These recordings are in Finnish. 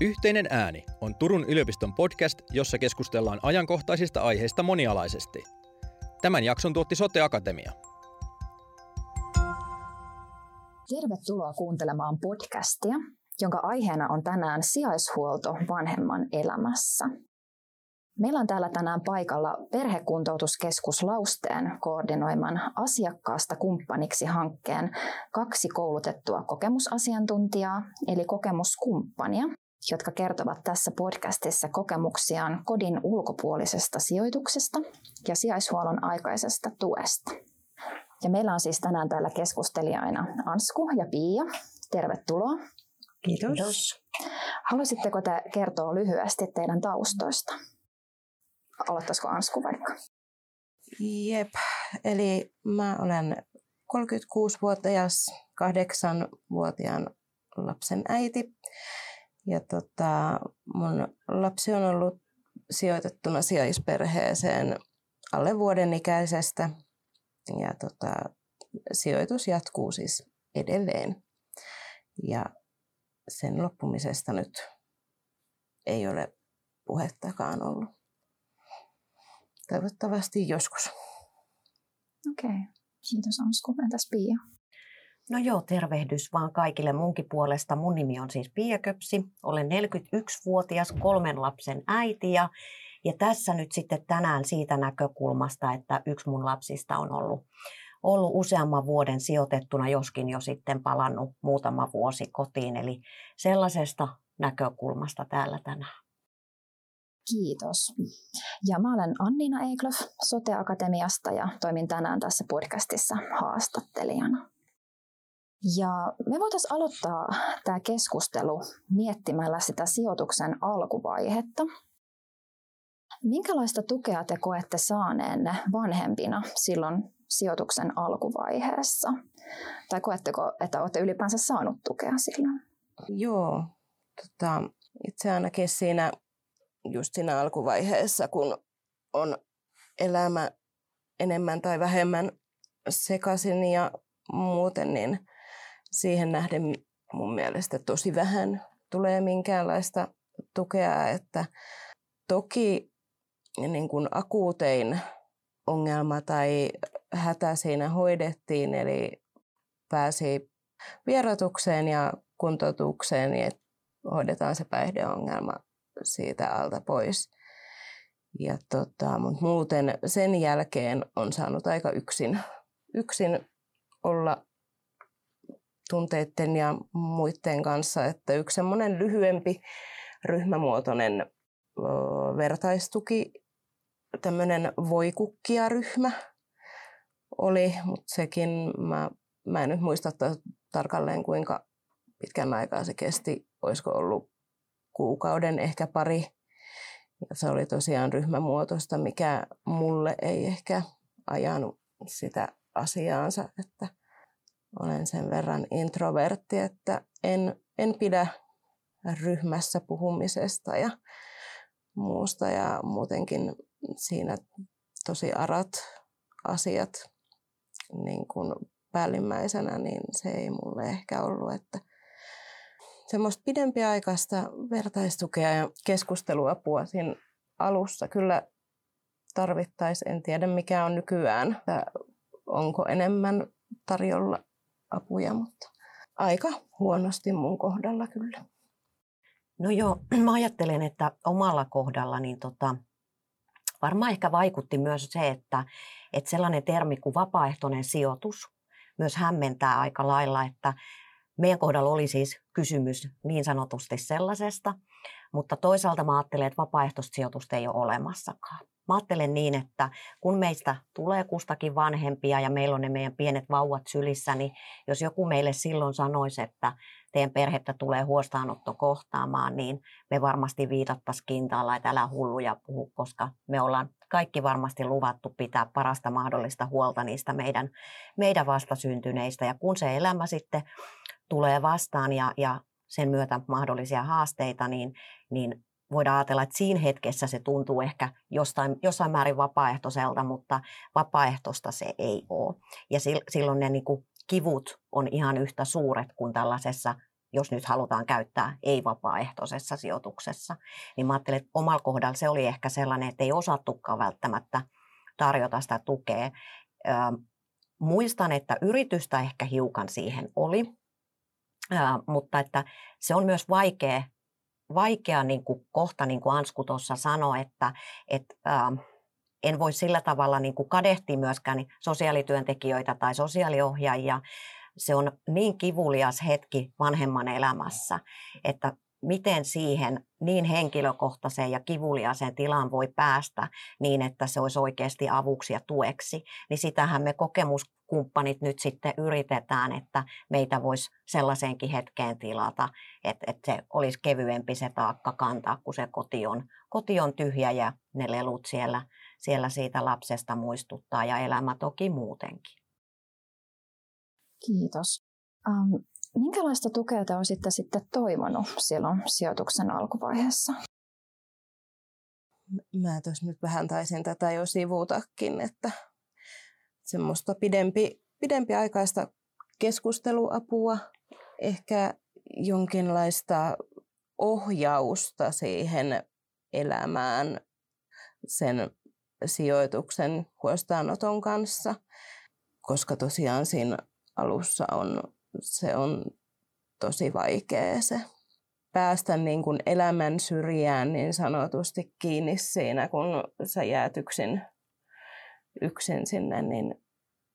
Yhteinen ääni on Turun yliopiston podcast, jossa keskustellaan ajankohtaisista aiheista monialaisesti. Tämän jakson tuotti Sote Akatemia. Tervetuloa kuuntelemaan podcastia, jonka aiheena on tänään sijaishuolto vanhemman elämässä. Meillä on täällä tänään paikalla Perhekuntoutuskeskus Lausteen koordinoiman asiakkaasta kumppaniksi hankkeen kaksi koulutettua kokemusasiantuntijaa, eli kokemuskumppania, jotka kertovat tässä podcastissa kokemuksiaan kodin ulkopuolisesta sijoituksesta ja sijaishuollon aikaisesta tuesta. Ja meillä on siis tänään täällä keskustelijaina Ansku ja Pia. Tervetuloa. Kiitos. Kiitos. Haluaisitteko te kertoa lyhyesti teidän taustoista? Aloittaisiko Ansku vaikka? Jep, eli mä olen 36-vuotias, kahdeksanvuotiaan lapsen äiti. Ja tota, mun lapsi on ollut sijoitettuna sijaisperheeseen alle vuoden ikäisestä. Ja tota, sijoitus jatkuu siis edelleen. Ja sen loppumisesta nyt ei ole puhettakaan ollut. Toivottavasti joskus. Okei, okay. kiitos Ansku. Entäs Pia? No joo, tervehdys vaan kaikille munkin puolesta. Mun nimi on siis Pia Köpsi. Olen 41-vuotias kolmen lapsen äiti ja, ja tässä nyt sitten tänään siitä näkökulmasta, että yksi mun lapsista on ollut, ollut useamman vuoden sijoitettuna, joskin jo sitten palannut muutama vuosi kotiin. Eli sellaisesta näkökulmasta täällä tänään. Kiitos. Ja mä olen Anniina Eiklöf Sote-akatemiasta ja toimin tänään tässä podcastissa haastattelijana. Ja me voitaisiin aloittaa tämä keskustelu miettimällä sitä sijoituksen alkuvaihetta. Minkälaista tukea te koette saaneenne vanhempina silloin sijoituksen alkuvaiheessa? Tai koetteko, että olette ylipäänsä saanut tukea silloin? Joo, tota, itse ainakin siinä just siinä alkuvaiheessa, kun on elämä enemmän tai vähemmän sekaisin ja muuten, niin siihen nähden mun mielestä tosi vähän tulee minkäänlaista tukea, että toki niin kuin akuutein ongelma tai hätä siinä hoidettiin, eli pääsi vierotukseen ja kuntoutukseen, niin hoidetaan se päihdeongelma siitä alta pois. Ja tota, mutta muuten sen jälkeen on saanut aika yksin, yksin olla tunteiden ja muiden kanssa, että yksi semmoinen lyhyempi ryhmämuotoinen vertaistuki, tämmöinen voikukkia-ryhmä oli, mutta sekin mä, mä en nyt muista tarkalleen kuinka pitkän aikaa se kesti, olisiko ollut kuukauden, ehkä pari. Ja se oli tosiaan ryhmämuotoista, mikä mulle ei ehkä ajanut sitä asiaansa, että olen sen verran introvertti, että en, en pidä ryhmässä puhumisesta ja muusta ja muutenkin siinä tosi arat asiat niin kuin päällimmäisenä, niin se ei mulle ehkä ollut, että semmoista pidempiaikaista vertaistukea ja keskusteluapua siinä alussa kyllä tarvittaisiin. En tiedä mikä on nykyään, onko enemmän tarjolla apuja, mutta aika huonosti mun kohdalla kyllä. No joo, mä ajattelen, että omalla kohdalla niin tota, varmaan ehkä vaikutti myös se, että, että sellainen termi kuin vapaaehtoinen sijoitus myös hämmentää aika lailla, että meidän kohdalla oli siis kysymys niin sanotusti sellaisesta, mutta toisaalta mä ajattelen, että vapaaehtoista sijoitusta ei ole olemassakaan. Mä ajattelen niin, että kun meistä tulee kustakin vanhempia ja meillä on ne meidän pienet vauvat sylissä, niin jos joku meille silloin sanoisi, että teidän perhettä tulee huostaanotto kohtaamaan, niin me varmasti viitattaisiin kintaalla, että älä hulluja puhu, koska me ollaan kaikki varmasti luvattu pitää parasta mahdollista huolta niistä meidän, meidän vastasyntyneistä. Ja kun se elämä sitten tulee vastaan ja, ja sen myötä mahdollisia haasteita, niin, niin voidaan ajatella, että siinä hetkessä se tuntuu ehkä jostain, jossain määrin vapaaehtoiselta, mutta vapaaehtoista se ei ole. Ja silloin ne niin kuin kivut on ihan yhtä suuret kuin tällaisessa jos nyt halutaan käyttää ei-vapaaehtoisessa sijoituksessa. Niin mä ajattelin, että omalla kohdalla se oli ehkä sellainen, että ei osattukaan välttämättä tarjota sitä tukea. muistan, että yritystä ehkä hiukan siihen oli, mutta että se on myös vaikea, vaikea niin kuin kohta, niin kuin Ansku tuossa sanoi, että, että en voi sillä tavalla niin kuin kadehtia myöskään sosiaalityöntekijöitä tai sosiaaliohjaajia. Se on niin kivulias hetki vanhemman elämässä, että miten siihen niin henkilökohtaiseen ja kivuliaseen tilaan voi päästä niin, että se olisi oikeasti avuksi ja tueksi, niin sitähän me kokemuskumppanit nyt sitten yritetään, että meitä voisi sellaiseenkin hetkeen tilata, että, että se olisi kevyempi se taakka kantaa, kun se koti on, koti on tyhjä ja ne lelut siellä, siellä siitä lapsesta muistuttaa ja elämä toki muutenkin. Kiitos. Um, minkälaista tukea te olisitte sitten toivonut silloin sijoituksen alkuvaiheessa? Mä tuossa nyt vähän taisin tätä jo sivuutakin, että semmoista pidempi, pidempi aikaista keskusteluapua, ehkä jonkinlaista ohjausta siihen elämään sen sijoituksen huostaanoton kanssa, koska tosiaan siinä alussa on, se on tosi vaikea se päästä niin kuin elämän syrjään niin sanotusti kiinni siinä, kun sä jäät yksin, yksin sinne, niin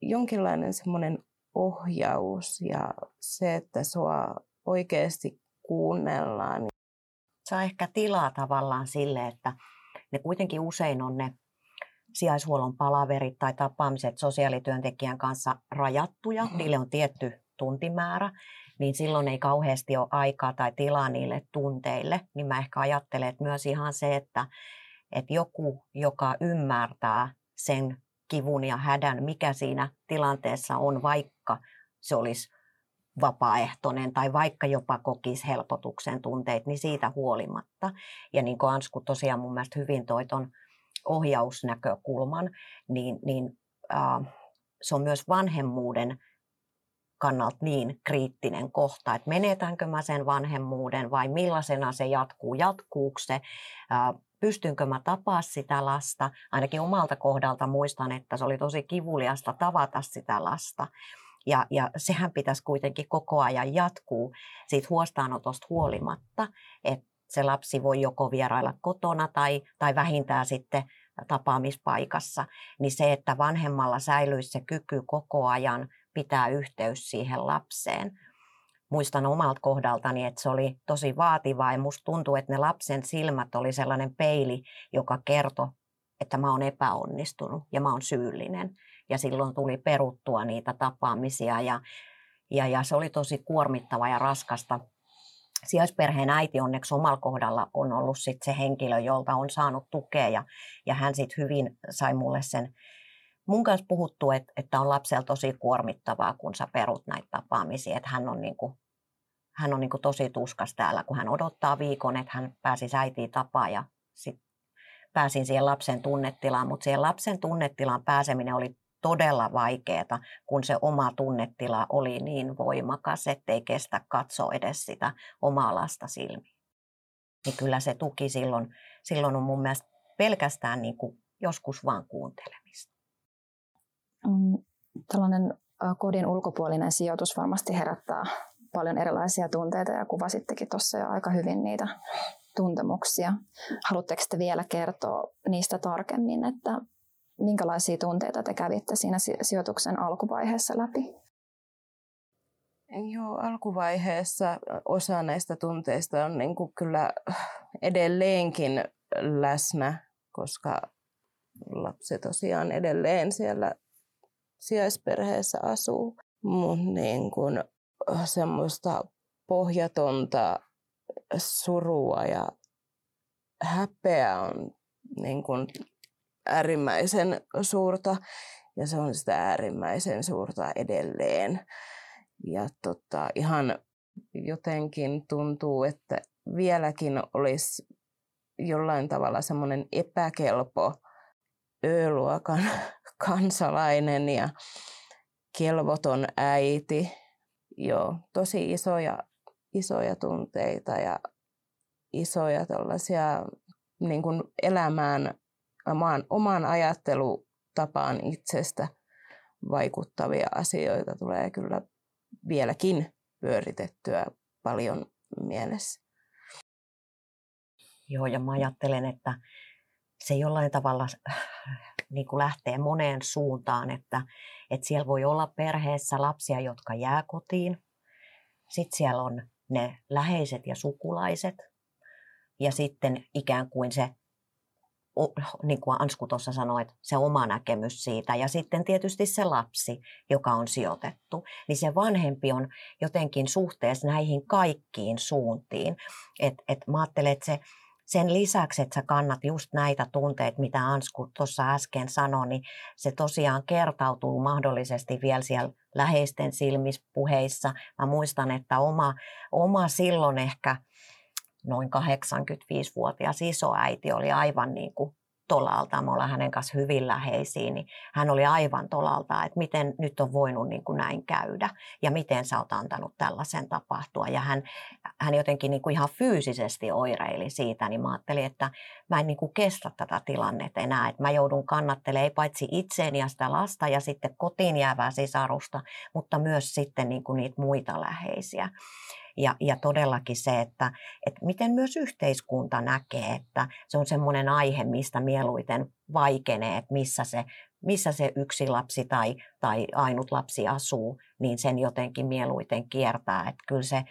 jonkinlainen semmoinen ohjaus ja se, että sua oikeasti kuunnellaan. Saa ehkä tilaa tavallaan sille, että ne kuitenkin usein on ne sijaishuollon palaverit tai tapaamiset sosiaalityöntekijän kanssa rajattuja, mm-hmm. niille on tietty tuntimäärä, niin silloin ei kauheasti ole aikaa tai tilaa niille tunteille. Niin mä ehkä ajattelen, että myös ihan se, että, että joku, joka ymmärtää sen kivun ja hädän, mikä siinä tilanteessa on, vaikka se olisi vapaaehtoinen tai vaikka jopa kokisi helpotuksen tunteet, niin siitä huolimatta. Ja niin kuin Ansku tosiaan mun mielestä hyvin toi ton ohjausnäkökulman, niin, niin äh, se on myös vanhemmuuden kannalta niin kriittinen kohta, että menetänkö mä sen vanhemmuuden vai millaisena se jatkuu, jatkuuko se, äh, pystynkö mä tapaa sitä lasta. Ainakin omalta kohdalta muistan, että se oli tosi kivuliasta tavata sitä lasta. Ja, ja sehän pitäisi kuitenkin koko ajan jatkuu siitä huostaanotosta huolimatta, että se lapsi voi joko vierailla kotona tai, tai vähintään sitten tapaamispaikassa, niin se, että vanhemmalla säilyisi se kyky koko ajan pitää yhteys siihen lapseen. Muistan omalta kohdaltani, että se oli tosi vaativaa ja musta tuntuu, että ne lapsen silmät oli sellainen peili, joka kertoi, että mä oon epäonnistunut ja mä oon syyllinen. Ja silloin tuli peruttua niitä tapaamisia ja, ja, ja se oli tosi kuormittava ja raskasta sijaisperheen äiti onneksi omalla kohdalla on ollut sit se henkilö, jolta on saanut tukea ja, ja hän sitten hyvin sai mulle sen mun kanssa puhuttu, että, että on lapsella tosi kuormittavaa, kun sä perut näitä tapaamisia, että hän on, niinku, hän on niinku tosi tuskas täällä, kun hän odottaa viikon, että hän pääsi äitiin tapaan ja sitten pääsin siihen lapsen tunnetilaan, mutta siihen lapsen tunnetilaan pääseminen oli todella vaikeaa, kun se oma tunnetila oli niin voimakas, ettei kestä katsoa edes sitä omaa lasta silmiin. Niin kyllä se tuki silloin, silloin on mun mielestä pelkästään niin kuin joskus vaan kuuntelemista. Mm, tällainen kodin ulkopuolinen sijoitus varmasti herättää paljon erilaisia tunteita ja kuvasittekin tuossa jo aika hyvin niitä tuntemuksia. Haluatteko te vielä kertoa niistä tarkemmin, että minkälaisia tunteita te kävitte siinä sijoituksen alkuvaiheessa läpi? Joo, alkuvaiheessa osa näistä tunteista on niin kuin kyllä edelleenkin läsnä, koska lapsi tosiaan edelleen siellä sijaisperheessä asuu. Mutta niin kuin semmoista pohjatonta surua ja häpeä on niin kuin äärimmäisen suurta ja se on sitä äärimmäisen suurta edelleen. Ja tota, ihan jotenkin tuntuu, että vieläkin olisi jollain tavalla semmoinen epäkelpo Ö-luokan kansalainen ja kelvoton äiti. Joo, tosi isoja isoja tunteita ja isoja tällaisia niin kuin elämään omaan, omaan ajattelutapaan itsestä vaikuttavia asioita tulee kyllä vieläkin pyöritettyä paljon mielessä. Joo, ja mä ajattelen, että se jollain tavalla niin kuin lähtee moneen suuntaan, että, että siellä voi olla perheessä lapsia, jotka jää kotiin. Sitten siellä on ne läheiset ja sukulaiset. Ja sitten ikään kuin se, niin kuin Ansku tuossa sanoi, että se oma näkemys siitä. Ja sitten tietysti se lapsi, joka on sijoitettu. Niin se vanhempi on jotenkin suhteessa näihin kaikkiin suuntiin. Et, et mä ajattelen, että se sen lisäksi, että sä kannat just näitä tunteita, mitä Ansku tuossa äsken sanoi, niin se tosiaan kertautuu mahdollisesti vielä siellä läheisten silmissä puheissa. Mä muistan, että oma, oma silloin ehkä noin 85-vuotias isoäiti oli aivan niin kuin tolalta, me ollaan hänen kanssa hyvin läheisiä, niin hän oli aivan tolalta, että miten nyt on voinut niin kuin näin käydä ja miten sä oot antanut tällaisen tapahtua. Ja hän, hän jotenkin niin kuin ihan fyysisesti oireili siitä, niin mä ajattelin, että mä en niin kuin kestä tätä tilannetta enää, että mä joudun kannattelemaan paitsi itseeni ja sitä lasta ja sitten kotiin jäävää sisarusta, mutta myös sitten niin kuin niitä muita läheisiä. Ja, ja todellakin se, että, että miten myös yhteiskunta näkee, että se on semmoinen aihe, mistä mieluiten vaikenee, että missä se, missä se yksi lapsi tai, tai ainut lapsi asuu, niin sen jotenkin mieluiten kiertää. Että kyllä se,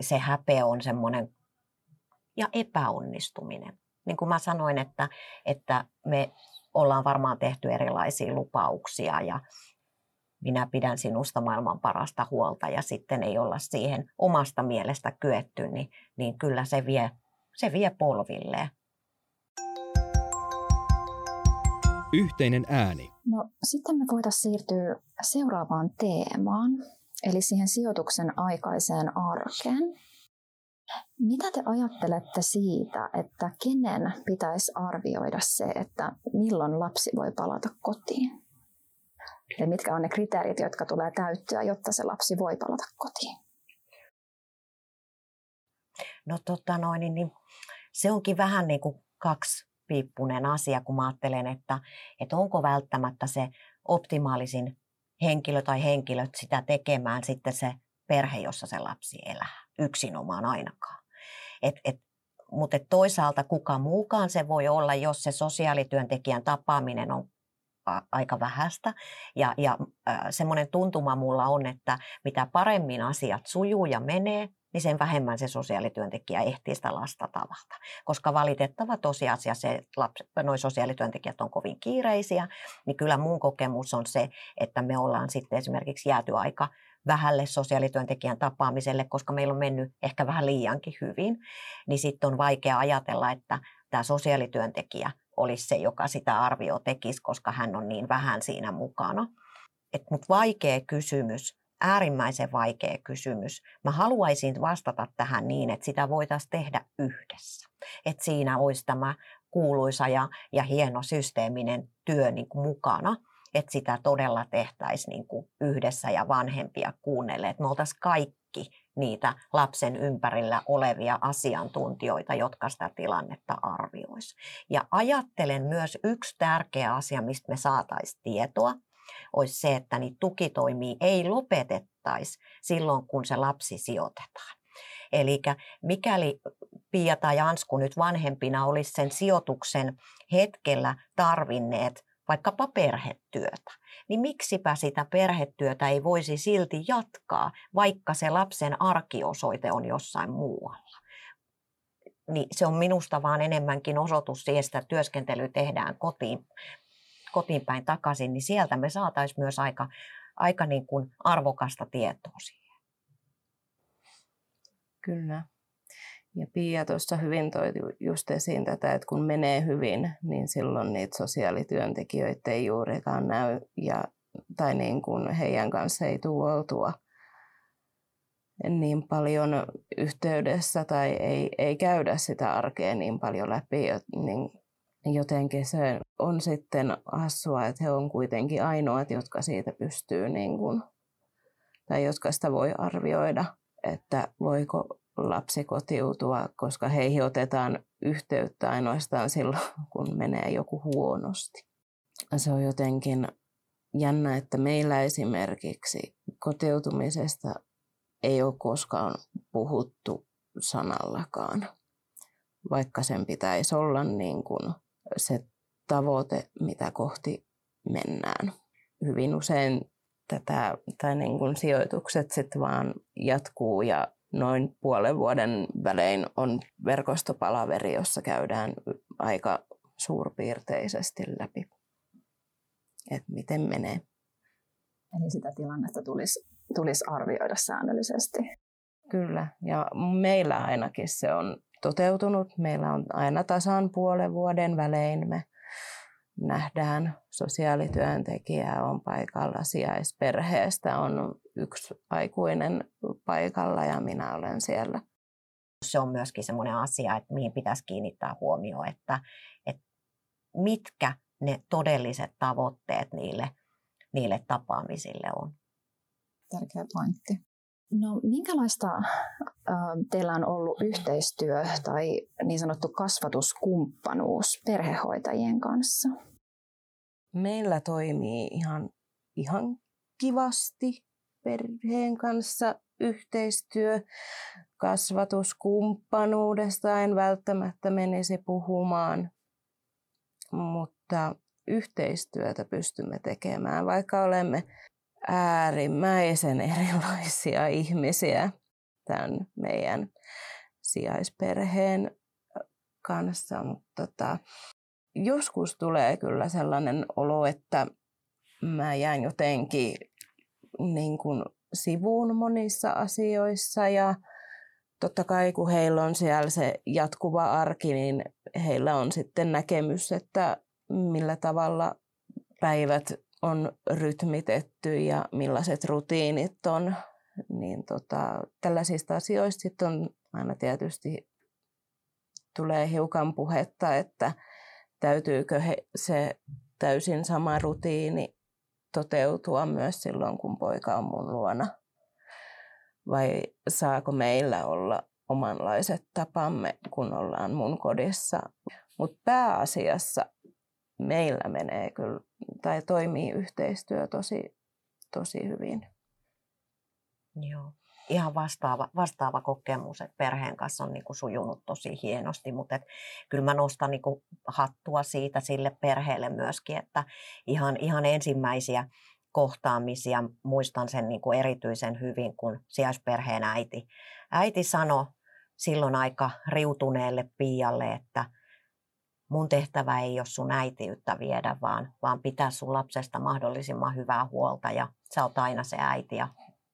se häpeä on semmoinen ja epäonnistuminen. Niin kuin mä sanoin, että, että me ollaan varmaan tehty erilaisia lupauksia ja, minä pidän sinusta maailman parasta huolta ja sitten ei olla siihen omasta mielestä kyetty, niin, niin kyllä se vie, se vie polvilleen. Yhteinen ääni. No sitten me voitaisiin siirtyä seuraavaan teemaan, eli siihen sijoituksen aikaiseen arkeen. Mitä te ajattelette siitä, että kenen pitäisi arvioida se, että milloin lapsi voi palata kotiin? Ja mitkä on ne kriteerit, jotka tulee täyttyä, jotta se lapsi voi palata kotiin? No tota noin, niin, niin se onkin vähän niin kuin kaksi piippunen asia, kun mä ajattelen, että, että onko välttämättä se optimaalisin henkilö tai henkilöt sitä tekemään sitten se perhe, jossa se lapsi elää, yksinomaan ainakaan. Et, et, mutta toisaalta kuka muukaan se voi olla, jos se sosiaalityöntekijän tapaaminen on aika vähäistä. Ja, ja semmoinen tuntuma mulla on, että mitä paremmin asiat sujuu ja menee, niin sen vähemmän se sosiaalityöntekijä ehtii sitä lasta tavata. Koska valitettava tosiasia se, että noi sosiaalityöntekijät on kovin kiireisiä, niin kyllä mun kokemus on se, että me ollaan sitten esimerkiksi jääty aika vähälle sosiaalityöntekijän tapaamiselle, koska meillä on mennyt ehkä vähän liiankin hyvin, niin sitten on vaikea ajatella, että tämä sosiaalityöntekijä olisi se, joka sitä arvio tekisi, koska hän on niin vähän siinä mukana. Mutta vaikea kysymys, äärimmäisen vaikea kysymys. Mä haluaisin vastata tähän niin, että sitä voitaisiin tehdä yhdessä. Että siinä olisi tämä kuuluisa ja, ja hieno systeeminen työ niin kuin mukana että sitä todella tehtäisiin niin kuin yhdessä ja vanhempia kuunnelle, että me oltaisiin kaikki niitä lapsen ympärillä olevia asiantuntijoita, jotka sitä tilannetta arvioisi. Ja ajattelen myös yksi tärkeä asia, mistä me saataisiin tietoa, olisi se, että niitä tukitoimia ei lopetettaisi silloin, kun se lapsi sijoitetaan. Eli mikäli Pia tai Ansku nyt vanhempina olisi sen sijoituksen hetkellä tarvinneet vaikkapa perhetyötä, niin miksipä sitä perhetyötä ei voisi silti jatkaa, vaikka se lapsen arkiosoite on jossain muualla. Niin se on minusta vaan enemmänkin osoitus siitä, että työskentely tehdään kotiin, kotiin päin takaisin, niin sieltä me saataisiin myös aika, aika niin kuin arvokasta tietoa siihen. Kyllä. Ja Pia tuossa hyvin toi just esiin tätä, että kun menee hyvin, niin silloin niitä sosiaalityöntekijöitä ei juurikaan näy ja, tai niin kuin heidän kanssa ei tule oltua niin paljon yhteydessä tai ei, ei käydä sitä arkea niin paljon läpi, niin jotenkin se on sitten hassua, että he on kuitenkin ainoat, jotka siitä pystyy niin kuin, tai jotka sitä voi arvioida että voiko lapsi kotiutua, koska heihin otetaan yhteyttä ainoastaan silloin, kun menee joku huonosti. Se on jotenkin jännä, että meillä esimerkiksi kotiutumisesta ei ole koskaan puhuttu sanallakaan, vaikka sen pitäisi olla niin kuin se tavoite, mitä kohti mennään. Hyvin usein tätä, tai niin kuin sijoitukset sitten vaan jatkuu ja noin puolen vuoden välein on verkostopalaveri, jossa käydään aika suurpiirteisesti läpi, että miten menee. Eli sitä tilannetta tulisi, tulisi arvioida säännöllisesti. Kyllä, ja meillä ainakin se on toteutunut. Meillä on aina tasan puolen vuoden välein me nähdään sosiaalityöntekijää on paikalla, sijaisperheestä on yksi aikuinen paikalla ja minä olen siellä. Se on myöskin sellainen asia, että mihin pitäisi kiinnittää huomioon, että, että mitkä ne todelliset tavoitteet niille, niille tapaamisille on. Tärkeä pointti. No minkälaista äh, teillä on ollut yhteistyö tai niin sanottu kasvatuskumppanuus perhehoitajien kanssa? Meillä toimii ihan, ihan kivasti perheen kanssa yhteistyö. Kasvatuskumppanuudesta en välttämättä menisi puhumaan, mutta yhteistyötä pystymme tekemään, vaikka olemme äärimmäisen erilaisia ihmisiä tämän meidän sijaisperheen kanssa. Mutta tota, joskus tulee kyllä sellainen olo, että mä jään jotenkin niin kuin sivuun monissa asioissa ja totta kai kun heillä on siellä se jatkuva arki, niin heillä on sitten näkemys, että millä tavalla päivät on rytmitetty ja millaiset rutiinit on, niin tota, tällaisista asioista sitten on aina tietysti tulee hiukan puhetta, että täytyykö he, se täysin sama rutiini toteutua myös silloin, kun poika on mun luona? Vai saako meillä olla omanlaiset tapamme, kun ollaan mun kodissa? Mutta pääasiassa meillä menee kyllä, tai toimii yhteistyö tosi, tosi hyvin. Joo. Ihan vastaava, vastaava kokemus, että perheen kanssa on niin kuin sujunut tosi hienosti, mutta et, kyllä mä nostan niin kuin hattua siitä sille perheelle myöskin, että ihan, ihan ensimmäisiä kohtaamisia muistan sen niin kuin erityisen hyvin, kun sijaisperheen äiti, äiti sanoi silloin aika riutuneelle Pialle, että – mun tehtävä ei ole sun äitiyttä viedä, vaan, vaan pitää sun lapsesta mahdollisimman hyvää huolta ja sä oot aina se äiti ja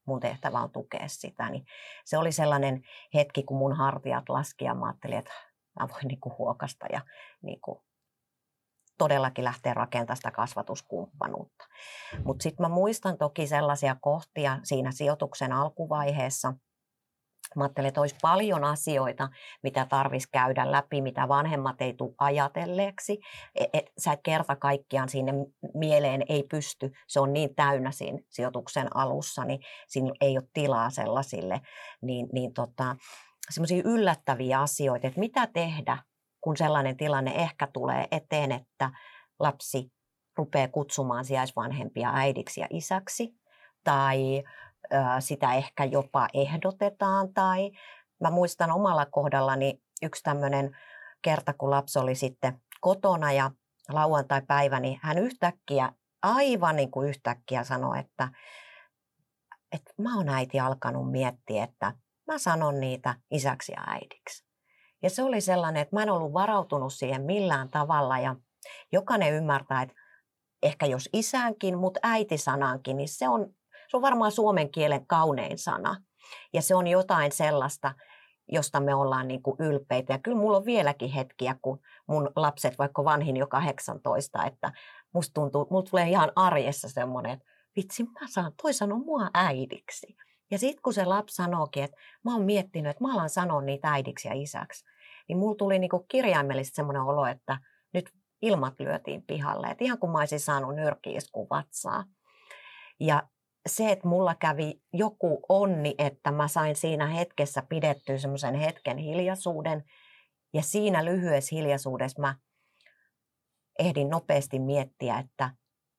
mun tehtävä on tukea sitä. Niin se oli sellainen hetki, kun mun hartiat laski ja mä ajattelin, että mä voin niinku huokasta ja niinku todellakin lähteä rakentamaan sitä kasvatuskumppanuutta. Mutta sitten mä muistan toki sellaisia kohtia siinä sijoituksen alkuvaiheessa – Mä ajattelin, että olisi paljon asioita, mitä tarvitsisi käydä läpi, mitä vanhemmat ei tule ajatelleeksi. Et, et, sä et kerta kaikkiaan sinne mieleen ei pysty. Se on niin täynnä siinä sijoituksen alussa, niin siinä ei ole tilaa sellaisille. Niin, niin tota, semmoisia yllättäviä asioita, että mitä tehdä, kun sellainen tilanne ehkä tulee eteen, että lapsi rupeaa kutsumaan sijaisvanhempia äidiksi ja isäksi, tai sitä ehkä jopa ehdotetaan. Tai mä muistan omalla kohdallani yksi tämmöinen kerta, kun lapsi oli sitten kotona ja lauantai-päivä, niin hän yhtäkkiä, aivan niin kuin yhtäkkiä sanoi, että, että mä oon äiti alkanut miettiä, että mä sanon niitä isäksi ja äidiksi. Ja se oli sellainen, että mä en ollut varautunut siihen millään tavalla ja jokainen ymmärtää, että ehkä jos isäänkin, mutta äitisanankin, niin se on se on varmaan suomen kielen kaunein sana. Ja se on jotain sellaista, josta me ollaan niin kuin ylpeitä. Ja kyllä mulla on vieläkin hetkiä, kun mun lapset, vaikka vanhin jo 18, että musta tuntuu, mulla tulee ihan arjessa semmoinen, että vitsi, mä saan, toi sanoo mua äidiksi. Ja sitten kun se lapsi sanookin, että mä oon miettinyt, että mä alan sanoa niitä äidiksi ja isäksi, niin mulla tuli niin kuin kirjaimellisesti semmoinen olo, että nyt ilmat lyötiin pihalle. Että ihan kuin mä olisin saanut nyrkiiskun vatsaa. Ja se, että mulla kävi joku onni, että mä sain siinä hetkessä pidettyä semmoisen hetken hiljaisuuden. Ja siinä lyhyessä hiljaisuudessa mä ehdin nopeasti miettiä, että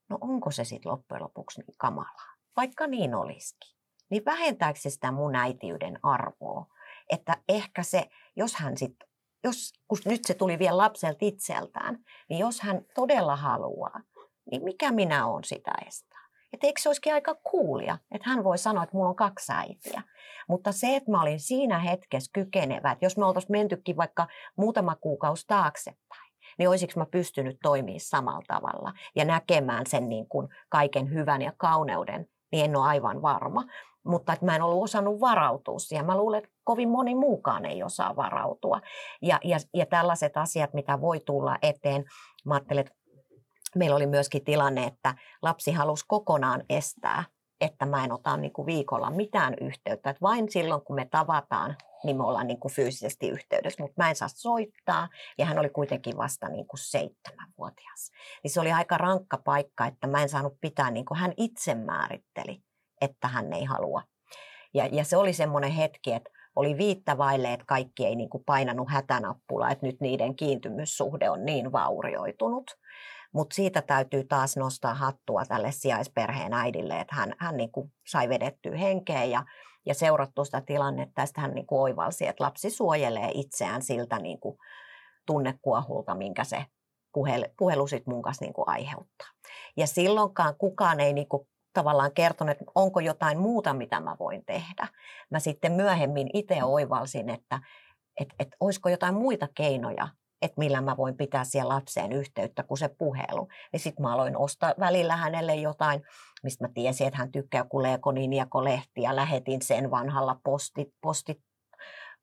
no onko se sitten loppujen lopuksi niin kamalaa, vaikka niin olisikin. Niin vähentääkö se sitä mun äitiyden arvoa? Että ehkä se, jos hän sitten, jos, kun nyt se tuli vielä lapselta itseltään, niin jos hän todella haluaa, niin mikä minä olen sitä estää? Että eikö se olisikin aika kuulia, että hän voi sanoa, että mulla on kaksi äitiä. Mutta se, että mä olin siinä hetkessä kykenevä, että jos me oltaisiin mentykin vaikka muutama kuukausi taaksepäin, niin olisiko mä pystynyt toimimaan samalla tavalla ja näkemään sen niin kuin kaiken hyvän ja kauneuden, niin en ole aivan varma. Mutta että mä en ollut osannut varautua siihen. Mä luulen, että kovin moni muukaan ei osaa varautua. Ja, ja, ja tällaiset asiat, mitä voi tulla eteen, mä ajattelen, että meillä oli myöskin tilanne, että lapsi halusi kokonaan estää, että mä en ota niin kuin viikolla mitään yhteyttä. Että vain silloin, kun me tavataan, niin me ollaan niin kuin fyysisesti yhteydessä, mutta mä en saa soittaa. Ja hän oli kuitenkin vasta niin kuin seitsemänvuotias. Niin se oli aika rankka paikka, että mä en saanut pitää, niin kuin hän itse määritteli, että hän ei halua. Ja, ja se oli semmoinen hetki, että oli viittavaille, että kaikki ei niin kuin painanut hätänappulaa, että nyt niiden kiintymyssuhde on niin vaurioitunut. Mutta siitä täytyy taas nostaa hattua tälle sijaisperheen äidille, että hän, hän niin kuin sai vedettyä henkeä ja, ja seurattu sitä tilannetta. Tästä hän niin kuin oivalsi, että lapsi suojelee itseään siltä niin kuin tunnekuohulta, minkä se puhelu, puhelu sit mun kanssa niin kuin aiheuttaa. Ja silloinkaan kukaan ei niin kuin tavallaan kertonut, että onko jotain muuta, mitä mä voin tehdä. Mä sitten myöhemmin itse oivalsin, että, että, että olisiko jotain muita keinoja, että millä mä voin pitää siellä lapseen yhteyttä kuin se puhelu. Niin sitten mä aloin ostaa välillä hänelle jotain, mistä mä tiesin, että hän tykkää ja lähetin sen vanhalla posti, posti,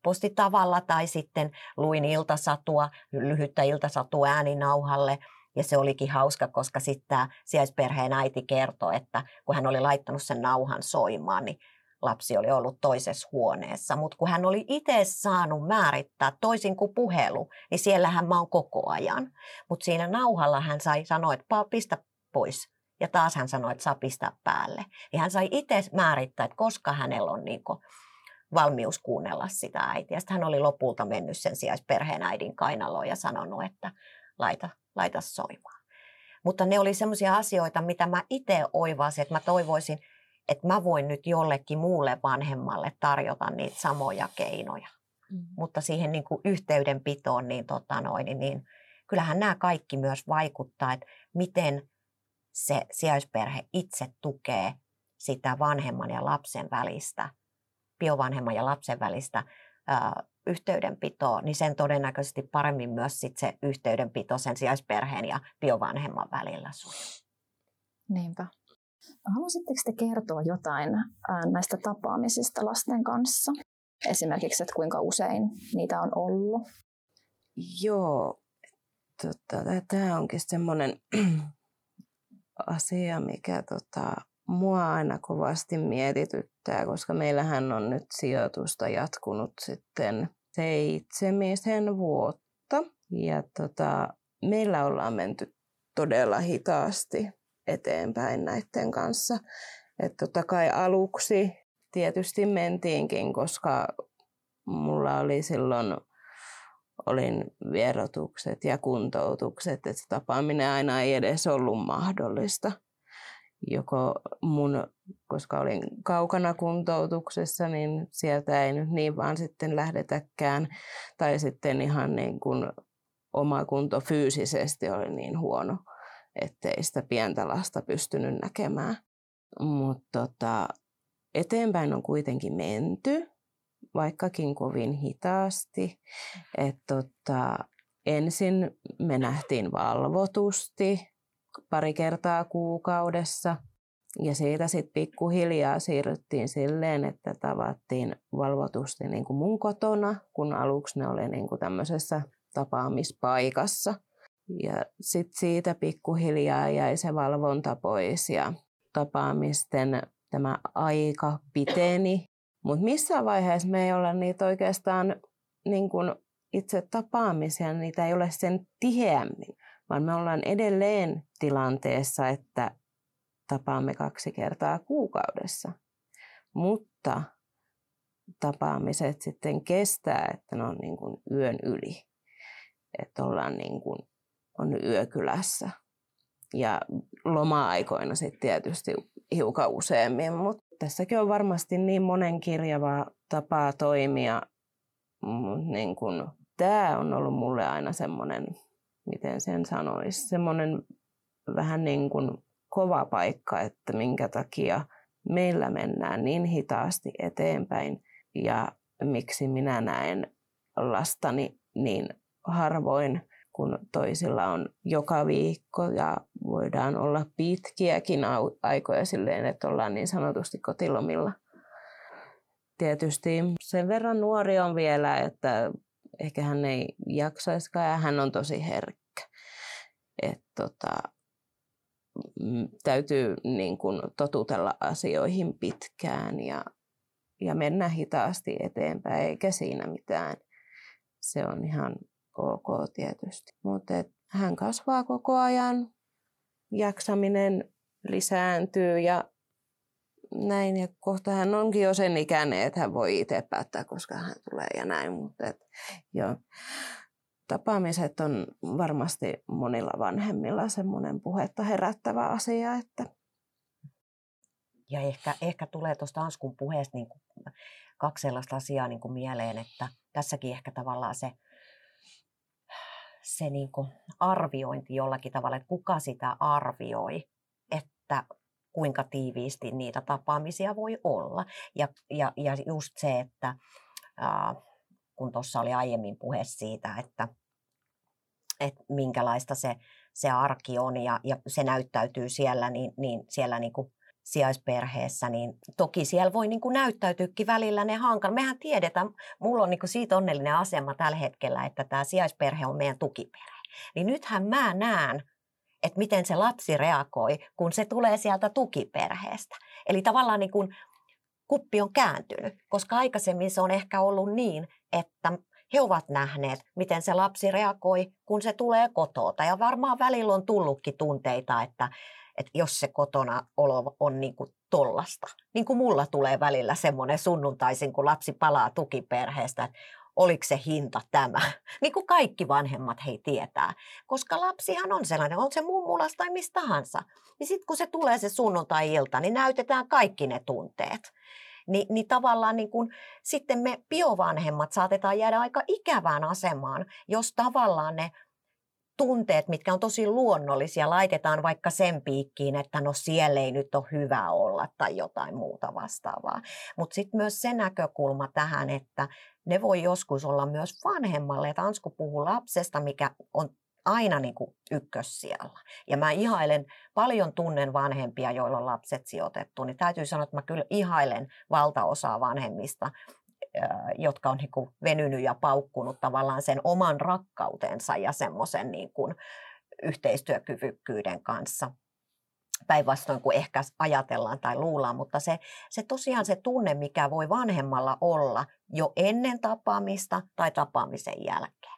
postitavalla tai sitten luin iltasatua, lyhyttä iltasatua ääninauhalle. Ja se olikin hauska, koska sitten tämä sijaisperheen äiti kertoi, että kun hän oli laittanut sen nauhan soimaan, niin lapsi oli ollut toisessa huoneessa, mutta kun hän oli itse saanut määrittää toisin kuin puhelu, niin siellähän mä oon koko ajan. Mutta siinä nauhalla hän sai sanoa, että pistä pois. Ja taas hän sanoi, että saa pistää päälle. Ja hän sai itse määrittää, että koska hänellä on niin valmius kuunnella sitä äitiä. Sitten hän oli lopulta mennyt sen sijaisperheen äidin kainaloon ja sanonut, että laita, laita soimaan. Mutta ne oli sellaisia asioita, mitä mä itse oivasin, että mä toivoisin, että mä voin nyt jollekin muulle vanhemmalle tarjota niitä samoja keinoja. Mm. Mutta siihen niin kuin yhteydenpitoon, niin, tota noin, niin, niin kyllähän nämä kaikki myös vaikuttaa, että miten se sijaisperhe itse tukee sitä vanhemman ja lapsen välistä, biovanhemman ja lapsen välistä ää, yhteydenpitoa, niin sen todennäköisesti paremmin myös sit se yhteydenpito sen sijaisperheen ja biovanhemman välillä sujuu. Niinpä. Haluaisitteko te kertoa jotain näistä tapaamisista lasten kanssa? Esimerkiksi, että kuinka usein niitä on ollut? Joo, tota, tämä onkin semmoinen asia, mikä tota, mua aina kovasti mietityttää, koska meillähän on nyt sijoitusta jatkunut sitten seitsemisen vuotta. Ja tota, meillä ollaan menty todella hitaasti eteenpäin näiden kanssa. Että totta kai aluksi tietysti mentiinkin, koska mulla oli silloin olin vierotukset ja kuntoutukset, että tapaaminen aina ei edes ollut mahdollista. Joko mun, koska olin kaukana kuntoutuksessa, niin sieltä ei nyt niin vaan sitten lähdetäkään. Tai sitten ihan niin kuin oma kunto fyysisesti oli niin huono, ettei sitä pientä lasta pystynyt näkemään. Mutta tota, eteenpäin on kuitenkin menty, vaikkakin kovin hitaasti. Et tota, ensin me nähtiin valvotusti pari kertaa kuukaudessa. Ja siitä sitten pikkuhiljaa siirryttiin silleen, että tavattiin valvotusti niin kuin mun kotona, kun aluksi ne oli niin kuin tämmöisessä tapaamispaikassa. Ja sitten siitä pikkuhiljaa jäi se valvonta pois ja tapaamisten tämä aika piteni. Mutta missään vaiheessa me ei olla niitä oikeastaan niin kun itse tapaamisia, niitä ei ole sen tiheämmin, vaan me ollaan edelleen tilanteessa, että tapaamme kaksi kertaa kuukaudessa. Mutta tapaamiset sitten kestää, että ne on niin kuin yön yli. Että ollaan niin kuin, on yökylässä. Ja loma-aikoina sitten tietysti hiukan useammin, mutta tässäkin on varmasti niin monen kirjava tapaa toimia. Niin kun, tämä on ollut mulle aina semmoinen, miten sen sanoisi, semmoinen vähän niin kuin kova paikka, että minkä takia meillä mennään niin hitaasti eteenpäin ja miksi minä näen lastani niin harvoin, kun toisilla on joka viikko ja voidaan olla pitkiäkin aikoja silleen, että ollaan niin sanotusti kotilomilla. Tietysti sen verran nuori on vielä, että ehkä hän ei jaksaisikaan ja hän on tosi herkkä. Et tota, täytyy niin kuin totutella asioihin pitkään ja, ja mennä hitaasti eteenpäin, eikä siinä mitään. Se on ihan ok tietysti. Mutta hän kasvaa koko ajan, jaksaminen lisääntyy ja näin. Ja kohta hän onkin jo sen ikäinen, että hän voi itse päättää, koska hän tulee ja näin. Mutta et, joo. Tapaamiset on varmasti monilla vanhemmilla semmoinen puhetta herättävä asia. Että... Ja ehkä, ehkä tulee tuosta Anskun puheesta niin kuin kaksi sellaista asiaa niin kuin mieleen, että tässäkin ehkä tavallaan se se niin kuin arviointi jollakin tavalla, että kuka sitä arvioi, että kuinka tiiviisti niitä tapaamisia voi olla. Ja, ja, ja just se, että ää, kun tuossa oli aiemmin puhe siitä, että, että minkälaista se, se arki on ja, ja se näyttäytyy siellä, niin, niin siellä niin kuin sijaisperheessä, niin toki siellä voi niin kuin näyttäytyäkin välillä ne hankala. Mehän tiedetään, mulla on niin kuin siitä onnellinen asema tällä hetkellä, että tämä sijaisperhe on meidän tukiperhe. Niin nythän mä näen, että miten se lapsi reagoi, kun se tulee sieltä tukiperheestä. Eli tavallaan niin kuin kuppi on kääntynyt, koska aikaisemmin se on ehkä ollut niin, että he ovat nähneet, miten se lapsi reagoi, kun se tulee kotoota. Ja varmaan välillä on tullutkin tunteita, että että jos se kotona olo on niin kuin tollasta. Niin kuin mulla tulee välillä semmoinen sunnuntaisin, kun lapsi palaa tukiperheestä, että oliko se hinta tämä. Niin kuin kaikki vanhemmat hei tietää. Koska lapsihan on sellainen, on se mummulasta tai mistä tahansa. Niin sitten kun se tulee se sunnuntai-ilta, niin näytetään kaikki ne tunteet. Ni, niin tavallaan niin kun, sitten me biovanhemmat saatetaan jäädä aika ikävään asemaan, jos tavallaan ne tunteet, mitkä on tosi luonnollisia, laitetaan vaikka sen piikkiin, että no siellä ei nyt ole hyvä olla tai jotain muuta vastaavaa. Mutta sitten myös se näkökulma tähän, että ne voi joskus olla myös vanhemmalle. Että Ansku puhuu lapsesta, mikä on aina niin kuin ykkössijalla. Ja mä ihailen, paljon tunnen vanhempia, joilla on lapset sijoitettu, niin täytyy sanoa, että mä kyllä ihailen valtaosaa vanhemmista, jotka on niin venynyt ja paukkunut tavallaan sen oman rakkautensa ja semmoisen niin kuin yhteistyökyvykkyyden kanssa päinvastoin kuin ehkä ajatellaan tai luullaan, mutta se, se tosiaan se tunne, mikä voi vanhemmalla olla jo ennen tapaamista tai tapaamisen jälkeen.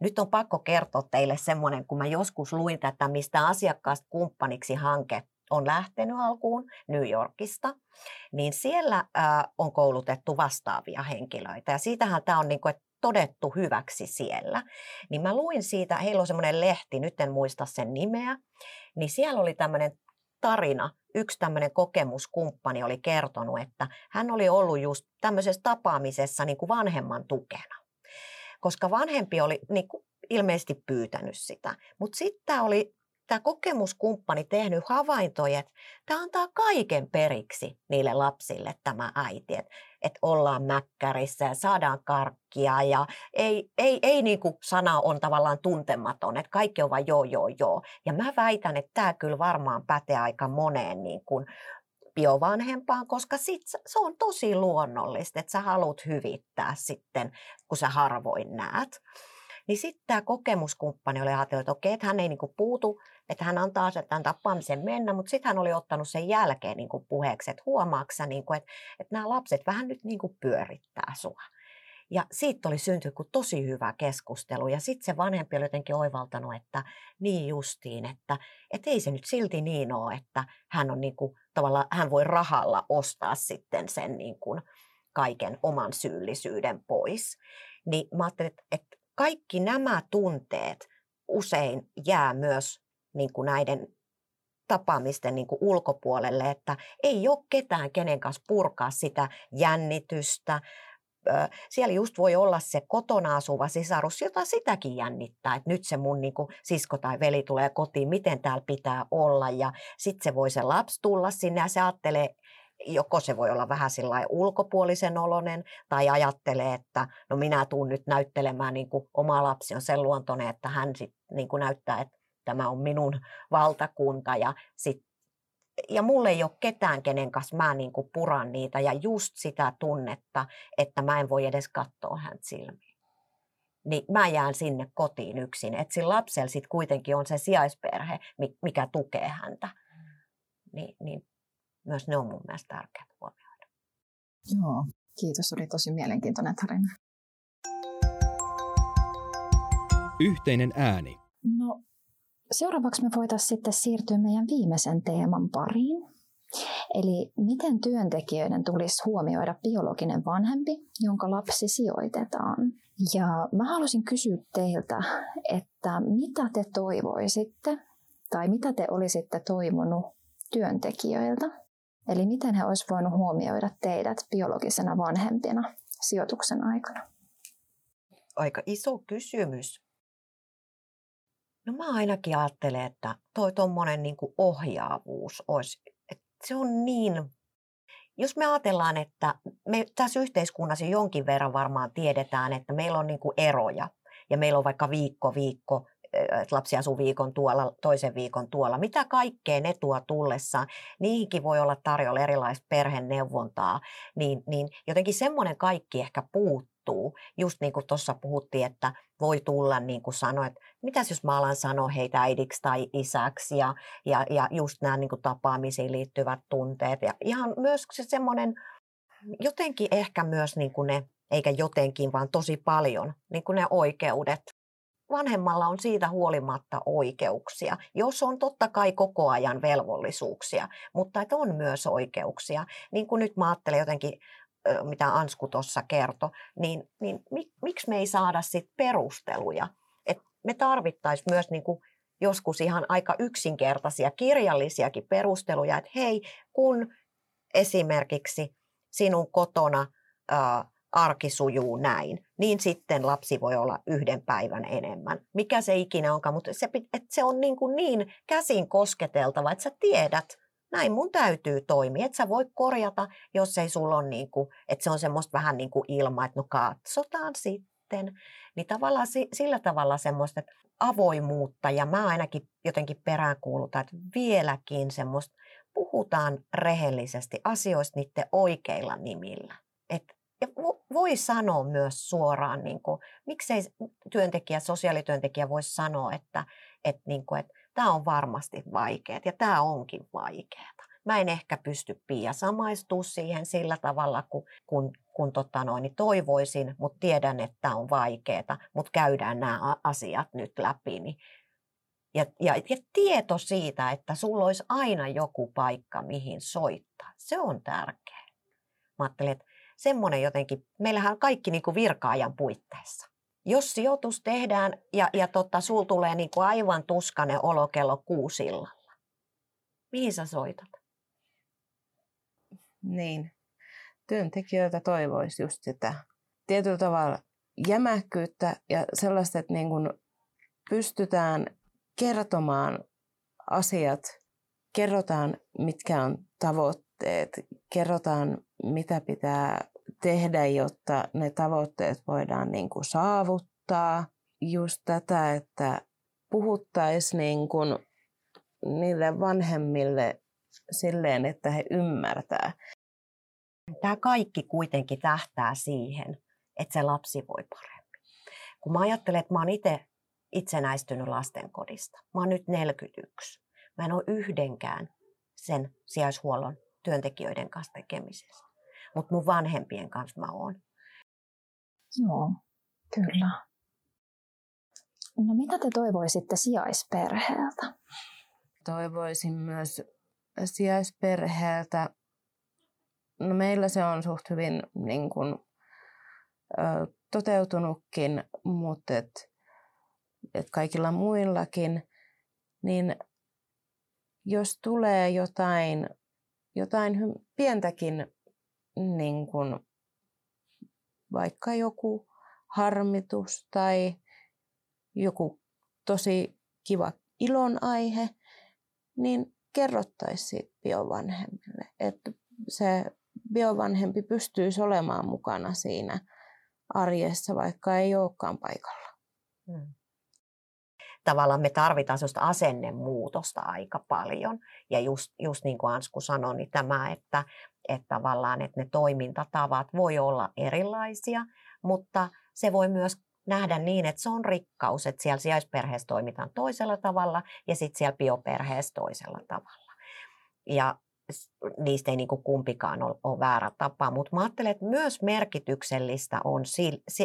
Nyt on pakko kertoa teille semmoinen, kun mä joskus luin tätä, mistä asiakkaasta kumppaniksi hanke on lähtenyt alkuun New Yorkista, niin siellä äh, on koulutettu vastaavia henkilöitä. Ja siitähän tämä on niin kuin, todettu hyväksi siellä. Niin mä luin siitä, heillä on semmoinen lehti, nyt en muista sen nimeä, niin siellä oli tämmöinen tarina, yksi tämmöinen kokemuskumppani oli kertonut, että hän oli ollut just tämmöisessä tapaamisessa niin kuin vanhemman tukena. Koska vanhempi oli niin kuin ilmeisesti pyytänyt sitä. Mutta sitten oli tämä kokemuskumppani tehnyt havaintoja, että tämä antaa kaiken periksi niille lapsille tämä äiti, että, että ollaan mäkkärissä ja saadaan karkkia ja ei, ei, ei niin kuin sana on tavallaan tuntematon, että kaikki on vain joo, joo, joo. Ja mä väitän, että tämä kyllä varmaan pätee aika moneen niin kuin biovanhempaan, koska sit se on tosi luonnollista, että sä haluat hyvittää sitten, kun sä harvoin näet. Niin sitten tämä kokemuskumppani oli ajatellut, että okei, että hän ei niinku puutu että hän antaa sen tämän tapaamisen mennä, mutta sitten hän oli ottanut sen jälkeen niin kuin puheeksi, että huomaaksa, niin kuin, että, että nämä lapset vähän nyt niin kuin pyörittää sua. Ja siitä oli syntynyt kuin tosi hyvä keskustelu. Ja sitten se vanhempi oli jotenkin oivaltanut, että niin justiin, että et ei se nyt silti niin ole, että hän, on niin kuin, tavallaan, hän voi rahalla ostaa sitten sen niin kuin kaiken oman syyllisyyden pois. Niin mä ajattelin, että kaikki nämä tunteet usein jää myös niin kuin näiden tapaamisten niin kuin ulkopuolelle, että ei ole ketään, kenen kanssa purkaa sitä jännitystä. Siellä just voi olla se kotona asuva sisarus, jota sitäkin jännittää, että nyt se mun niin kuin sisko tai veli tulee kotiin, miten täällä pitää olla. Ja sitten se voi se lapsi tulla sinne ja se ajattelee, joko se voi olla vähän ulkopuolisen olonen tai ajattelee, että no minä tuun nyt näyttelemään, niin kuin oma lapsi on sen luontoinen, että hän sit niin näyttää, että tämä on minun valtakunta ja sit, ja mulle ei ole ketään, kenen kanssa mä niin kuin puran niitä ja just sitä tunnetta, että mä en voi edes katsoa häntä silmiin. Niin mä jään sinne kotiin yksin. Että sillä lapsella sitten kuitenkin on se sijaisperhe, mikä tukee häntä. Niin, niin myös ne on mun mielestä tärkeää huomioida. Joo, kiitos. Oli tosi mielenkiintoinen tarina. Yhteinen ääni. No, seuraavaksi me voitaisiin sitten siirtyä meidän viimeisen teeman pariin. Eli miten työntekijöiden tulisi huomioida biologinen vanhempi, jonka lapsi sijoitetaan. Ja mä haluaisin kysyä teiltä, että mitä te toivoisitte tai mitä te olisitte toivonut työntekijöiltä? Eli miten he olisivat voineet huomioida teidät biologisena vanhempina sijoituksen aikana? Aika iso kysymys. No mä ainakin ajattelen, että toi tuommoinen niin ohjaavuus olisi, että se on niin, jos me ajatellaan, että me tässä yhteiskunnassa jonkin verran varmaan tiedetään, että meillä on niin eroja ja meillä on vaikka viikko, viikko, että lapsi asuu viikon tuolla, toisen viikon tuolla. Mitä kaikkea ne tuo tullessaan? Niihinkin voi olla tarjolla erilaista perheneuvontaa. Niin, niin jotenkin semmoinen kaikki ehkä puuttuu. Just niin kuin tuossa puhuttiin, että voi tulla niin kuin sanoit, että mitäs jos mä alan sanoa heitä äidiksi tai isäksi ja, ja, ja just nämä niin kuin tapaamisiin liittyvät tunteet. Ja ihan myös se semmoinen, jotenkin ehkä myös niin kuin ne, eikä jotenkin, vaan tosi paljon, niin kuin ne oikeudet vanhemmalla on siitä huolimatta oikeuksia, jos on totta kai koko ajan velvollisuuksia, mutta että on myös oikeuksia. Niin kuin nyt mä ajattelen jotenkin, mitä Ansku tuossa kertoi, niin, niin mik, miksi me ei saada sit perusteluja? Et me tarvittaisiin myös niin kuin joskus ihan aika yksinkertaisia kirjallisiakin perusteluja, että hei, kun esimerkiksi sinun kotona ää, arki sujuu näin, niin sitten lapsi voi olla yhden päivän enemmän. Mikä se ikinä onkaan, mutta se, se on niin, kuin niin käsin kosketeltava, että sä tiedät, näin mun täytyy toimia. Et sä voi korjata, jos ei sulla ole, niin kuin, että se on semmoista vähän niin kuin ilma, että no katsotaan sitten. Niin tavallaan sillä tavalla semmoista avoimuutta ja mä ainakin jotenkin peräänkuulutan, että vieläkin semmoista puhutaan rehellisesti asioista niiden oikeilla nimillä. Että ja voi sanoa myös suoraan, niin kuin, miksei työntekijä, sosiaalityöntekijä voisi sanoa, että, että, niin kuin, että tämä on varmasti vaikeaa ja tämä onkin vaikeaa. Mä en ehkä pysty Pia samaistua siihen sillä tavalla, kun, kun, kun tota noin, niin toivoisin, mutta tiedän, että tämä on vaikeaa, mutta käydään nämä asiat nyt läpi. Niin ja, ja, ja tieto siitä, että sulla olisi aina joku paikka, mihin soittaa, se on tärkeää. Mä ajattelin, että semmoinen jotenkin, meillähän on kaikki niin kuin virkaajan puitteissa. Jos sijoitus tehdään ja, ja totta, sul tulee niin kuin aivan tuskainen olo kello kuusillalla, mihin sä soitat? Niin, työntekijöiltä toivoisi just sitä tietyllä tavalla jämäkkyyttä ja sellaista, että niin kuin pystytään kertomaan asiat, kerrotaan mitkä on tavoitteet, kerrotaan mitä pitää tehdä, jotta ne tavoitteet voidaan niin kuin saavuttaa. Just tätä, että puhuttaisiin niin kuin niille vanhemmille silleen, että he ymmärtää. Tämä kaikki kuitenkin tähtää siihen, että se lapsi voi paremmin. Kun mä ajattelen, että mä oon itse itsenäistynyt lastenkodista. Mä oon nyt 41. Mä en ole yhdenkään sen sijaishuollon työntekijöiden kanssa tekemisessä mutta mun vanhempien kanssa mä oon. Joo, kyllä. No mitä te toivoisitte sijaisperheeltä? Toivoisin myös sijaisperheeltä, no meillä se on suht hyvin niin kuin, ö, toteutunutkin, mutta et, et kaikilla muillakin, niin jos tulee jotain, jotain pientäkin, niin kuin vaikka joku harmitus tai joku tosi kiva ilon aihe, niin kerrottaisiin siitä biovanhemmille, että se biovanhempi pystyisi olemaan mukana siinä arjessa, vaikka ei olekaan paikalla. Hmm tavallaan me tarvitaan sellaista asennemuutosta aika paljon. Ja just, just niin kuin Ansku sanoi, niin tämä, että, että tavallaan että ne toimintatavat voi olla erilaisia, mutta se voi myös nähdä niin, että se on rikkaus, että siellä sijaisperheessä toimitaan toisella tavalla ja sitten siellä bioperheessä toisella tavalla. Ja niistä ei niin kuin kumpikaan ole, ole väärä tapa, mutta mä ajattelen, että myös merkityksellistä on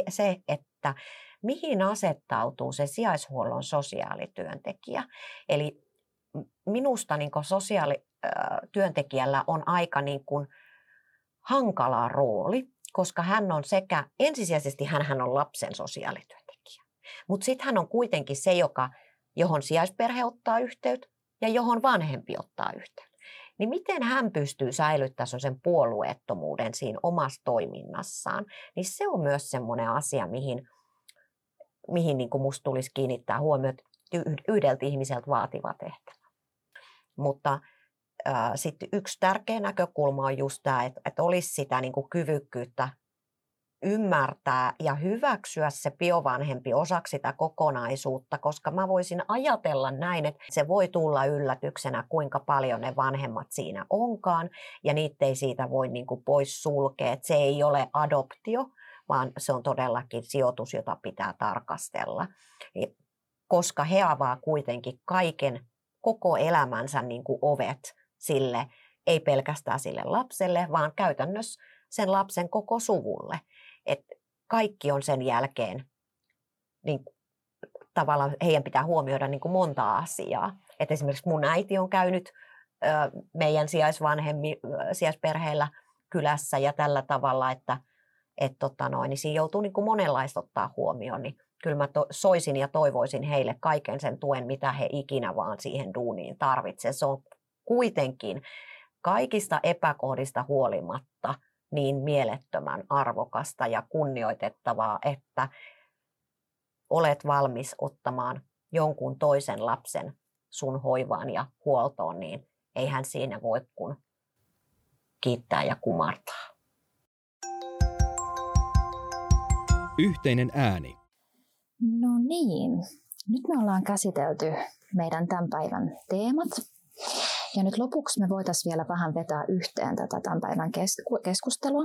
se, että mihin asettautuu se sijaishuollon sosiaalityöntekijä. Eli minusta niin sosiaalityöntekijällä on aika niin kuin hankala rooli, koska hän on sekä, ensisijaisesti hän, on lapsen sosiaalityöntekijä, mutta sitten hän on kuitenkin se, joka, johon sijaisperhe ottaa yhteyttä ja johon vanhempi ottaa yhteyttä. Niin miten hän pystyy säilyttämään sen puolueettomuuden siinä omassa toiminnassaan, niin se on myös semmoinen asia, mihin mihin niin kuin musta tulisi kiinnittää huomiota yhdeltä ihmiseltä vaativa tehtävä. Mutta äh, sitten yksi tärkeä näkökulma on just tämä, että, että olisi sitä niin kuin kyvykkyyttä ymmärtää ja hyväksyä se biovanhempi osaksi sitä kokonaisuutta, koska mä voisin ajatella näin, että se voi tulla yllätyksenä, kuinka paljon ne vanhemmat siinä onkaan, ja niitä ei siitä voi niin kuin pois sulkea, että se ei ole adoptio, vaan se on todellakin sijoitus, jota pitää tarkastella. Koska he avaa kuitenkin kaiken, koko elämänsä niin kuin ovet sille, ei pelkästään sille lapselle, vaan käytännössä sen lapsen koko suvulle. Et kaikki on sen jälkeen, niin tavallaan heidän pitää huomioida niin kuin monta asiaa. Et esimerkiksi mun äiti on käynyt ö, meidän sijaisvanhemmi, sijaisperheellä kylässä ja tällä tavalla, että – että tota noin, niin siinä joutuu niin kuin monenlaista ottaa huomioon, niin kyllä mä to, soisin ja toivoisin heille kaiken sen tuen, mitä he ikinä vaan siihen duuniin tarvitsevat. Se on kuitenkin kaikista epäkohdista huolimatta niin mielettömän arvokasta ja kunnioitettavaa, että olet valmis ottamaan jonkun toisen lapsen sun hoivaan ja huoltoon, niin eihän siinä voi kun kiittää ja kumartaa. Yhteinen ääni. No niin, nyt me ollaan käsitelty meidän tämän päivän teemat. Ja nyt lopuksi me voitaisiin vielä vähän vetää yhteen tätä tämän päivän keskustelua.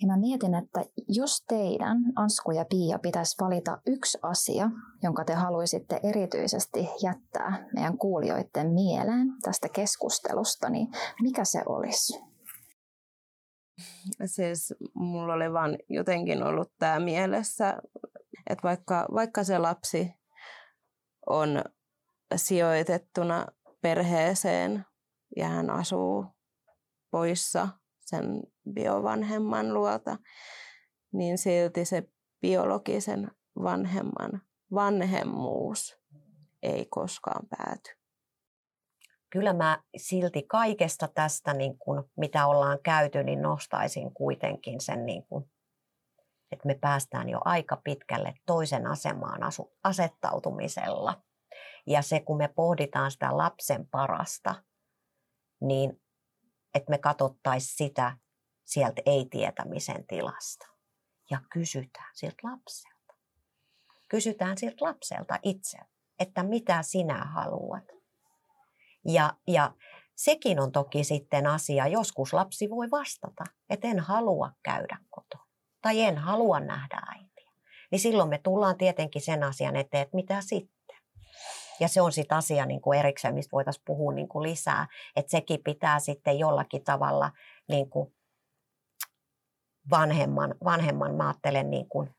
Ja mä mietin, että jos teidän, Ansku ja Pia, pitäisi valita yksi asia, jonka te haluaisitte erityisesti jättää meidän kuulijoiden mieleen tästä keskustelusta, niin mikä se olisi? Siis mulla oli vaan jotenkin ollut tämä mielessä, että vaikka, vaikka se lapsi on sijoitettuna perheeseen ja hän asuu poissa sen biovanhemman luota, niin silti se biologisen vanhemman vanhemmuus ei koskaan pääty kyllä mä silti kaikesta tästä, niin kun, mitä ollaan käyty, niin nostaisin kuitenkin sen, niin kun, että me päästään jo aika pitkälle toisen asemaan asu, asettautumisella. Ja se, kun me pohditaan sitä lapsen parasta, niin että me katsottaisiin sitä sieltä ei-tietämisen tilasta. Ja kysytään siltä lapselta. Kysytään siltä lapselta itse, että mitä sinä haluat ja, ja sekin on toki sitten asia, joskus lapsi voi vastata, että en halua käydä kotona tai en halua nähdä äitiä. Niin silloin me tullaan tietenkin sen asian eteen, että mitä sitten. Ja se on sitten asia niin kuin erikseen, mistä voitaisiin puhua niin kuin lisää, että sekin pitää sitten jollakin tavalla niin kuin vanhemman, vanhemman mä ajattelen niin kuin,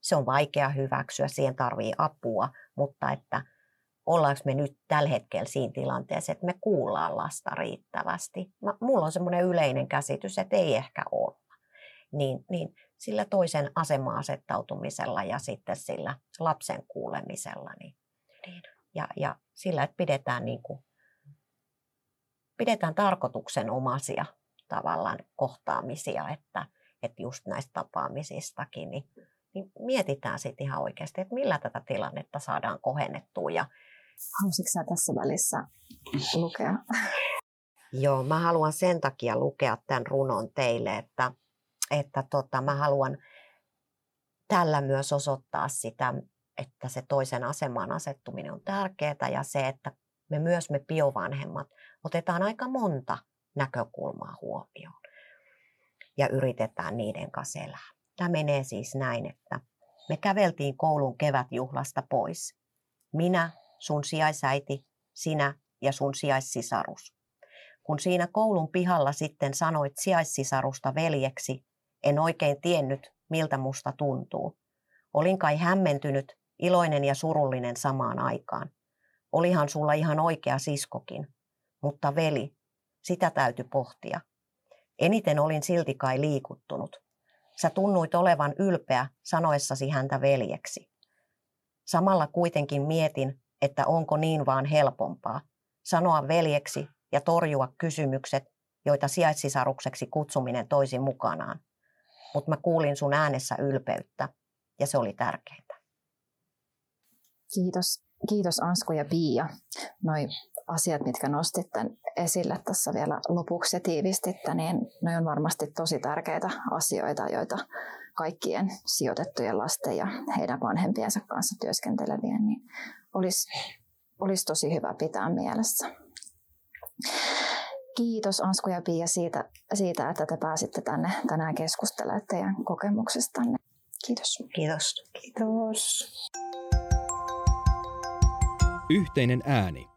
se on vaikea hyväksyä, siihen tarvii apua, mutta että ollaanko me nyt tällä hetkellä siinä tilanteessa, että me kuullaan lasta riittävästi. Mä, mulla on semmoinen yleinen käsitys, että ei ehkä olla. Niin, niin sillä toisen asema-asettautumisella ja sitten sillä lapsen kuulemisella niin, niin, ja, ja sillä, että pidetään, niin kuin, pidetään tarkoituksenomaisia tavallaan kohtaamisia, että, että just näistä tapaamisistakin, niin, niin mietitään sitten ihan oikeasti, että millä tätä tilannetta saadaan kohennettua ja Haluaisitko sinä tässä välissä lukea? Joo, mä haluan sen takia lukea tämän runon teille, että, että tota, mä haluan tällä myös osoittaa sitä, että se toisen asemaan asettuminen on tärkeää ja se, että me myös me biovanhemmat otetaan aika monta näkökulmaa huomioon ja yritetään niiden kanssa elää. Tämä menee siis näin, että me käveltiin koulun kevätjuhlasta pois. Minä, sun sijaisäiti, sinä ja sun sijaissisarus. Kun siinä koulun pihalla sitten sanoit sijaissisarusta veljeksi, en oikein tiennyt, miltä musta tuntuu. Olin kai hämmentynyt, iloinen ja surullinen samaan aikaan. Olihan sulla ihan oikea siskokin. Mutta veli, sitä täytyy pohtia. Eniten olin silti kai liikuttunut. Sä tunnuit olevan ylpeä sanoessasi häntä veljeksi. Samalla kuitenkin mietin, että onko niin vaan helpompaa sanoa veljeksi ja torjua kysymykset, joita sijaissisarukseksi kutsuminen toisi mukanaan. Mutta mä kuulin sun äänessä ylpeyttä ja se oli tärkeintä. Kiitos, kiitos Ansku ja Pia. Noi asiat, mitkä nostitte esille tässä vielä lopuksi ja tiivistitte, niin ne on varmasti tosi tärkeitä asioita, joita kaikkien sijoitettujen lasten ja heidän vanhempiensa kanssa työskentelevien niin olisi, olisi tosi hyvä pitää mielessä. Kiitos Ansku ja Pia siitä, siitä, että te pääsitte tänne tänään keskustelemaan teidän kokemuksistanne. Kiitos. Kiitos. Kiitos. Yhteinen ääni.